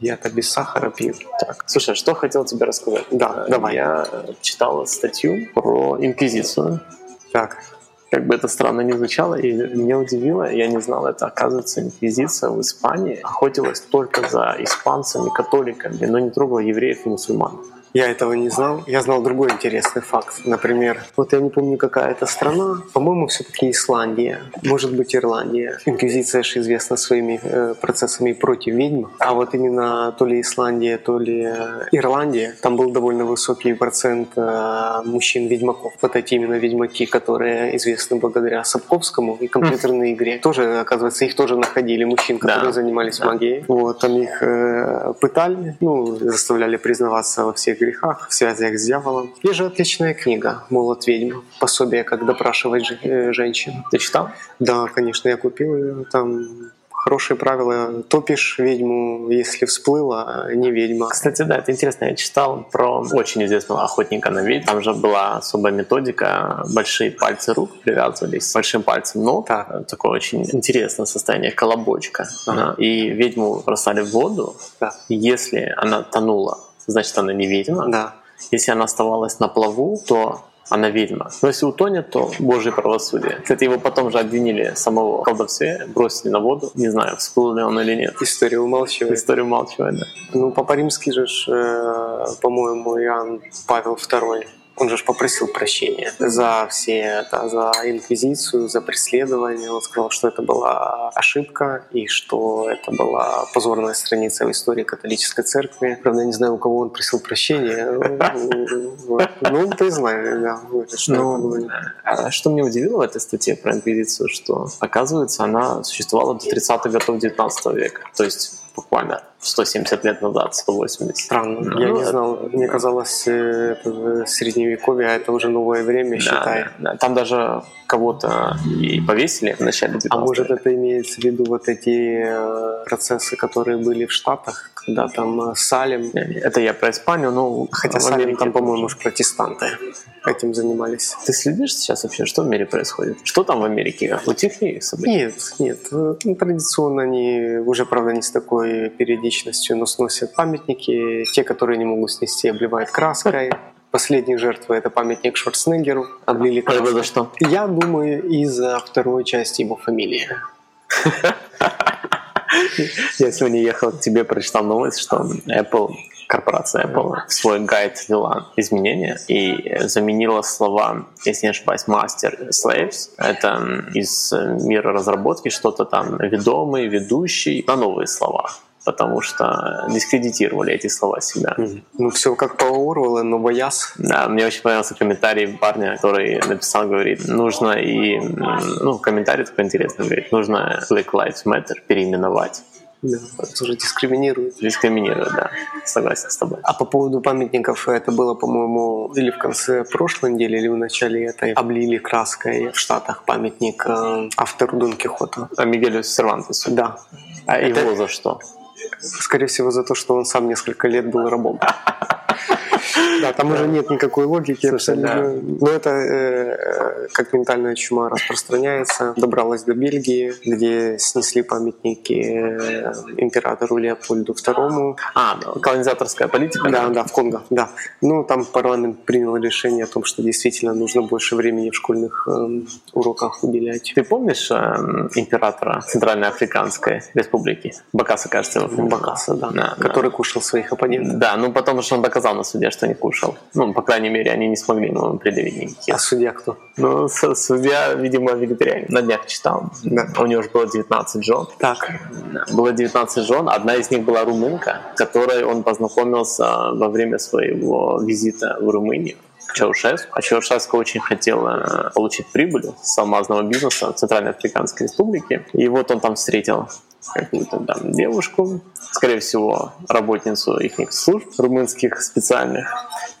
Я-то без сахара пью. Так, слушай, что хотел тебе рассказать? Да, Э, давай. Я читал статью про инквизицию. Так, Как бы это странно ни звучало, и меня удивило, я не знал это, оказывается, инквизиция в Испании охотилась только за испанцами, католиками, но не трогала евреев и мусульман. Я этого не знал. Я знал другой интересный факт. Например, вот я не помню, какая это страна. По-моему, все-таки Исландия. Может быть, Ирландия. Инквизиция же известна своими э, процессами против ведьм. А вот именно то ли Исландия, то ли э, Ирландия, там был довольно высокий процент э, мужчин-ведьмаков. Вот эти именно ведьмаки, которые известны благодаря Сапковскому и компьютерной игре. Тоже, оказывается, их тоже находили, мужчин, которые Да. занимались Да. магией. Вот, там их э, пытали, ну, заставляли признаваться во всех грехах, в связях с дьяволом. Есть же отличная книга «Молот ведьм», пособие, как допрашивать э, женщин. Ты читал? Да, конечно, я купил ее, там хорошие правила. Топишь ведьму, если всплыла, а не ведьма. Кстати, да, это интересно. Я читал про очень известного охотника на ведьм. Там же была особая методика. Большие пальцы рук привязывались большим пальцем ног. Так. Такое очень интересное состояние, колобочка. Ага. И ведьму бросали в воду. Да. Если она тонула, значит, она не ведьма. Да. Если она оставалась на плаву, то она ведьма. Но если утонет, то Божье правосудие. Кстати, его потом же обвинили самого в колдовстве, бросили на воду. Не знаю, всплыл ли он или нет. История умалчивает. История умалчивает, да. Ну, Папа Римский же, э, по-моему, Иоанн Павел II, он же попросил прощения за все это, за инквизицию, за преследование. Он сказал, что это была ошибка и что это была позорная страница в истории католической церкви. Правда, я не знаю, у кого он просил прощения. Вот. Ну, признаю, да, говорит, что Ну, А Что меня удивило в этой статье про инквизицию, что, оказывается, она существовала до 30-х годов 19 века. То есть буквально 170 лет назад, 180. Странно. Ну, Я не это- знал. Мне казалось, э, это средневековье, а это уже новое время, Да, считай. да, да. Там даже кого-то и повесили в начале 19 А может это имеется в виду вот эти э, процессы, которые были в Штатах, когда там э, Салем, Это я про Испанию, но хотя Америке там, по-моему, уж протестанты этим занимались. Ты следишь сейчас вообще, что в мире происходит? Что там в Америке? Утихли события? Нет, нет. ну, Традиционно они уже, правда, не с такой периодичностью, но сносят памятники. Те, которые не могут снести, обливают краской. Последней жертвой это памятник Шварценеггеру. Облили краской. за что? Я думаю, из-за второй части его фамилии. Я сегодня ехал к тебе, прочитал новость, что Apple, корпорация Apple, в свой гайд ввела изменения и заменила слова, если не ошибаюсь, master slaves. Это из э, мира разработки что-то там ведомый, ведущий, на новые слова потому что дискредитировали эти слова себя. Ну, все как по Оруэллу, но бояз. Да, мне очень понравился комментарий парня, который написал, говорит, нужно и, ну, комментарий такой интересный, говорит, нужно Black Lives Matter переименовать. Да, уже дискриминирует. Дискриминирует, да. Согласен с тобой. А по поводу памятников, это было, по-моему, или в конце прошлой недели, или в начале этой, облили краской в Штатах памятник э, автору Дон Кихота. А Мигелю Сервантесу. Да. А Это- его за что? Скорее всего, за то, что он сам несколько лет был рабом. Да, там уже нет никакой логики абсолютно. Но это э, как ментальная чума распространяется. Добралась до Бельгии, где снесли памятники э, императору Леопольду II. А, ну, колонизаторская политика. Да, да, в Конго, да. Ну, там парламент принял решение о том, что действительно нужно больше времени в школьных эм, уроках уделять. Ты помнишь эм, императора Центральноафриканской республики? Бакаса, кажется, его. Бакаса, да. который кушал своих оппонентов. Да, ну потом что он доказал на суде, что не кушал. Ну, по крайней мере, они не смогли ему предъявить никаких. А судья кто? Ну, судья, видимо, вегетарианин. На днях читал. Да. У него же было 19 жен. Так, Было 19 жен, одна из них была румынка, с которой он познакомился во время своего визита в Румынию к Чаушеску. А Чаушеску очень хотел э, получить прибыль с алмазного бизнеса в Центральноафриканской республике. И вот он там встретил какую-то там девушку, скорее всего, работницу их служб румынских специальных.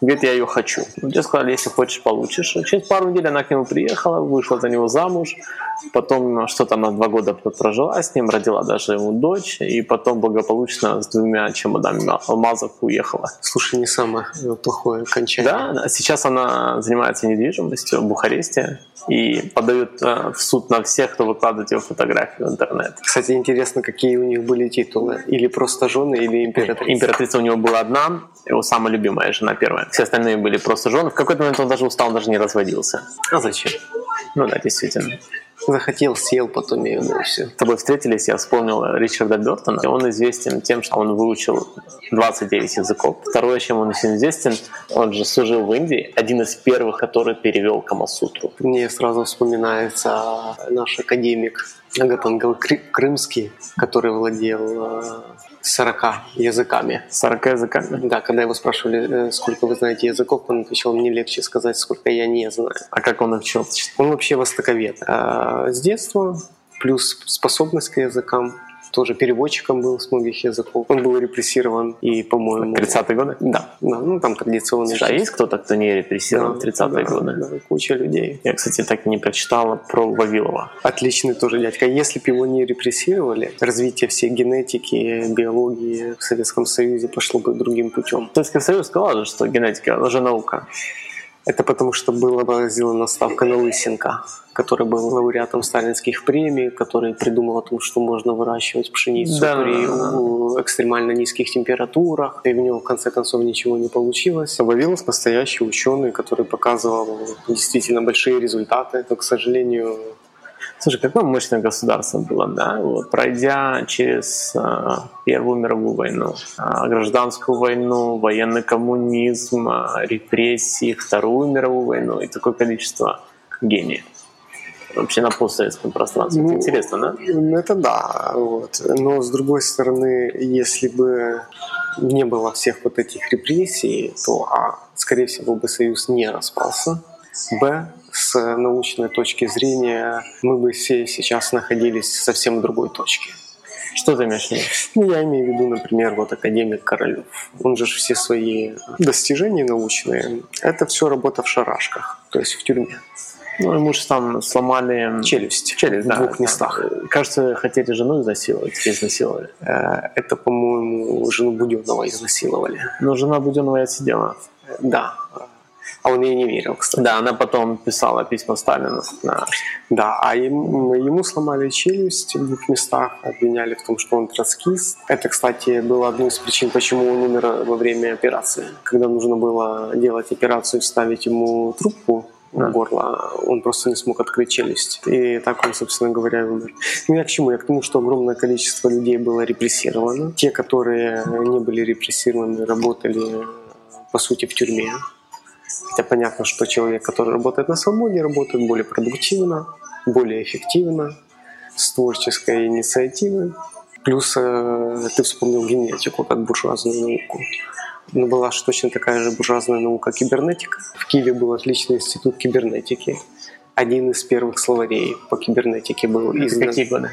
Говорит, я ее хочу. Тебе сказали, если хочешь, получишь. Через пару недель она к нему приехала, вышла за него замуж, потом что-то она два года прожила с ним, родила даже ему дочь, и потом благополучно с двумя чемоданами алмазов уехала. слушай, не самое плохое окончание. Да, сейчас она занимается недвижимостью в Бухаресте и подает э, в суд на всех, кто выкладывает ее фотографии в интернет. Кстати, интересно, какие у них были титулы. Или просто жены, или императрица? Императрица у него была одна, его самая любимая жена первая. Все остальные были просто жены. В какой-то момент он даже устал, он даже не разводился. А зачем? Ну да, действительно. Захотел, съел, потом и ну, все. С тобой встретились, я вспомнил Ричарда Бертона. Он известен тем, что он выучил 29 языков. Второе, чем он очень известен, он же служил в Индии. Один из первых, который перевел Камасутру. Мне сразу вспоминается наш академик Агатангел Крымский, который владел 40 э, языками. 40 языками? Да, когда его спрашивали, э, сколько вы знаете языков, он отвечал, мне легче сказать, сколько я не знаю. А как он учил? Он вообще востоковед. С детства, плюс способность к языкам, тоже переводчиком был с многих языков. Он был репрессирован и, по-моему... 30-е годы? Да, да, ну там традиционно. А есть кто-то, кто не репрессирован да, в 30-е да, годы? Да, куча людей. Я, кстати, так и не прочитала про Вавилова. Отличный тоже дядька. Если бы его не репрессировали, развитие всей генетики, биологии в Советском Союзе пошло бы другим путем. Советский Союз сказал, что генетика – лженаука. Это потому, что была сделана ставка на Лысенко, который был лауреатом сталинских премий, который придумал о том, что можно выращивать пшеницу Да. при э, экстремально низких температурах, и у него в конце концов ничего не получилось. Вавилов настоящий ученый, который показывал действительно большие результаты, но, к сожалению, Слушай, какое мощное государство было, да? Вот, пройдя через э, Первую мировую войну, э, гражданскую войну, военный коммунизм, э, репрессии, Вторую мировую войну и такое количество гениев вообще на постсоветском пространстве. Ну, Это интересно, да? Это да, вот. но с другой стороны, если бы не было всех вот этих репрессий, то, а, скорее всего, бы Союз не распался, б, с научной точки зрения мы бы все сейчас находились в совсем в другой точке. Что ты имеешь в виду? Ну, я имею в виду, например, вот академик Королев. Он же все свои достижения научные, это все работа в шарашках, то есть в тюрьме. Ну, ему же там сломали Челюсть. челюсть, в да, двух там, местах. Кажется, хотели жену изнасиловать, изнасиловали. Э, Это, по-моему, жену Буденного изнасиловали. Но жена Буденова отсидела. Да. А он ей не верил, кстати. Да, она потом писала письма Сталину. Да. Да, а ему, ему сломали челюсть в двух местах, обвиняли в том, что он троцкист. Это, кстати, было одной из причин, почему он умер во время операции. Когда нужно было делать операцию, вставить ему трубку Да. в горло, он просто не смог открыть челюсть. И так он, собственно говоря, и умер. Ну, я к чему? Я к тому, что огромное количество людей было репрессировано. Те, которые не были репрессированы, работали, по сути, в тюрьме. Хотя понятно, что человек, который работает на свободе, работает более продуктивно, более эффективно, с творческой инициативой. Плюс э, ты вспомнил генетику как буржуазную науку. Но была же точно такая же буржуазная наука кибернетика. В Киеве был отличный институт кибернетики. Один из первых словарей по кибернетике был издан. какие годы?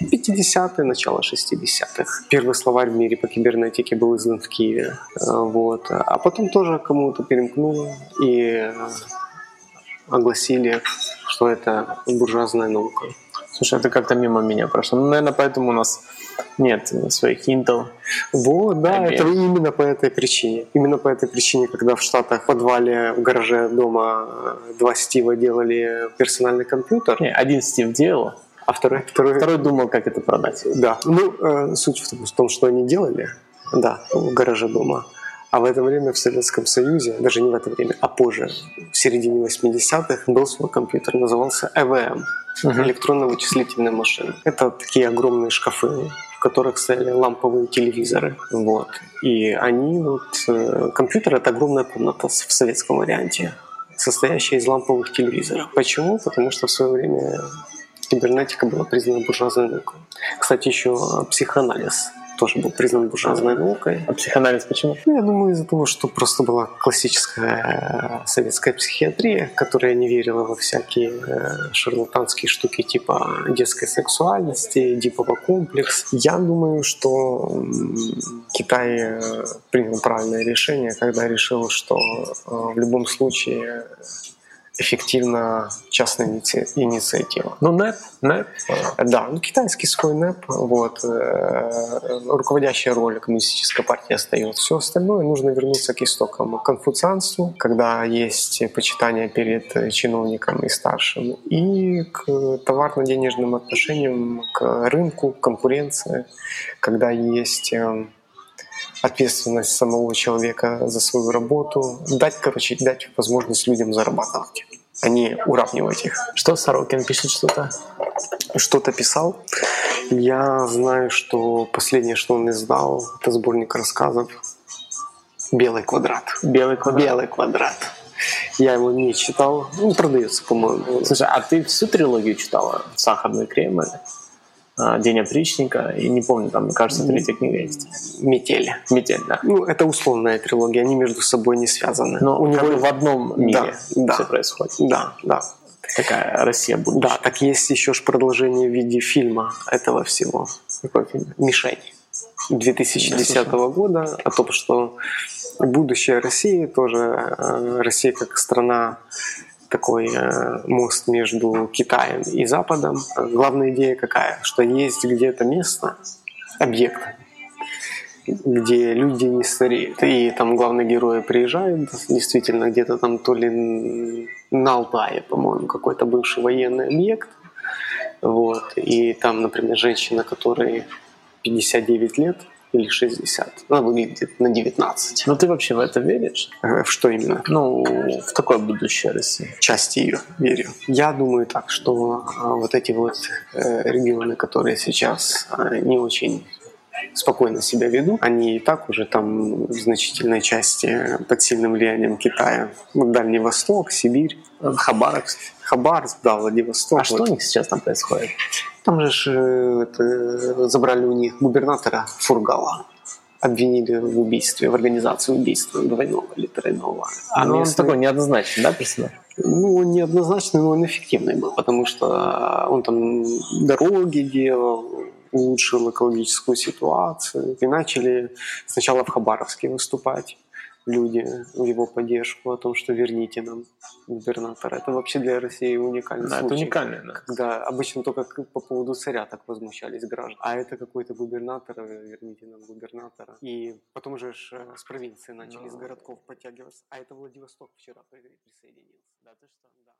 50-е, начало 60-х. Первый словарь в мире по кибернетике был издан в Киеве. Э, Вот. А потом тоже кому-то перемкнуло и э, огласили, что это буржуазная наука. Слушай, это как-то мимо меня прошло. Ну, наверное, поэтому у нас нет своих Intel. Вот, да, IBM. это именно по этой причине. Именно по этой причине, когда в Штатах в подвале, в гараже дома э, два Стива делали персональный компьютер, Не, один Стив делал, а второй, второй, второй думал, как это продать. Да. Ну, э, суть в том, в том, что они делали, да, в гараже дома. А в это время в Советском Союзе, даже не в это время, а позже, в середине 80-х, был свой компьютер, назывался ЭВМ, электронно-вычислительная машина. Это такие огромные шкафы, в которых стояли ламповые телевизоры. Вот. И они, вот, э, компьютер — это огромная комната в советском варианте, состоящая из ламповых телевизоров. Почему? Потому что в свое время кибернетика была признана буржуазной наукой. Кстати, еще психоанализ тоже был признан буржуазной наукой. А психоанализ почему? Ну, я думаю, из-за того, что просто была классическая э, советская психиатрия, которая не верила во всякие э, шарлатанские штуки типа детской сексуальности, дипового комплекс. Я думаю, что Китай э, принял правильное решение, когда решил, что в любом случае эффективна частная иници- инициатива. Ну, НЭП, НЭП. Да, ну, китайский свой НЭП, вот, э, руководящая роль коммунистической партии остается. Все остальное нужно вернуться к истокам, к конфуцианству, когда есть почитание перед чиновником и старшим, и к товарно-денежным отношениям, к рынку, конкуренции, когда есть э, ответственность самого человека за свою работу, дать, короче, дать возможность людям зарабатывать, а не уравнивать их. Что Сорокин пишет что-то? Что-то писал. Я знаю, что последнее, что он издал, это сборник рассказов «Белый квадрат». Белый квадрат. «Белый квадрат». Я его не читал. Ну, продается, по-моему. Слушай, а ты всю трилогию читала? «Сахарный Кремль», а, «День опричника» и не помню, там, кажется, третья книга есть. «Метель». «Метель», да. Ну, это условная трилогия, они между собой не связаны. Но у него в одном мире да, все да. происходит. Да, да. Такая Россия будущего. Да, так есть еще ж продолжение в виде фильма этого всего. Какой фильм? «Мишень» 2010 года о том, что будущее России тоже э, Россия как страна такой э, мост между Китаем и Западом. Главная идея какая? Что есть где-то место, объект, где люди не стареют. И там главные герои приезжают, действительно, где-то там то ли на Алтае, по-моему, какой-то бывший военный объект. Вот. И там, например, женщина, которой 59 лет или 60. Она выглядит на 19. Ну ты вообще в это веришь? В что именно? Ну, в такое будущее России. части ее верю. Я думаю так, что а, вот эти вот э, регионы, которые сейчас а, не очень спокойно себя ведут, они и так уже там в значительной части под сильным влиянием Китая. Вот Дальний Восток, Сибирь, Хабаровск. Хабаровск, да, Владивосток. А что Вот. у них сейчас там происходит? Там же э, это, забрали у них губернатора Фургала. Обвинили в убийстве, в организации убийства двойного или тройного. А ну, он такой неоднозначный, да, персонаж? Ну, он неоднозначный, но он эффективный был, потому что он там дороги делал, улучшил экологическую ситуацию. И начали сначала в Хабаровске выступать люди в его поддержку о том, что верните нам губернатора. Это вообще для России уникальный Да, это случай. уникально, да. Когда обычно только по поводу царя так возмущались граждане. А это какой-то губернатор, э, верните нам губернатора. И потом уже ж, э, с провинции начали, с городков подтягиваться. А это Владивосток вчера присоединился. Да, ты что? Да.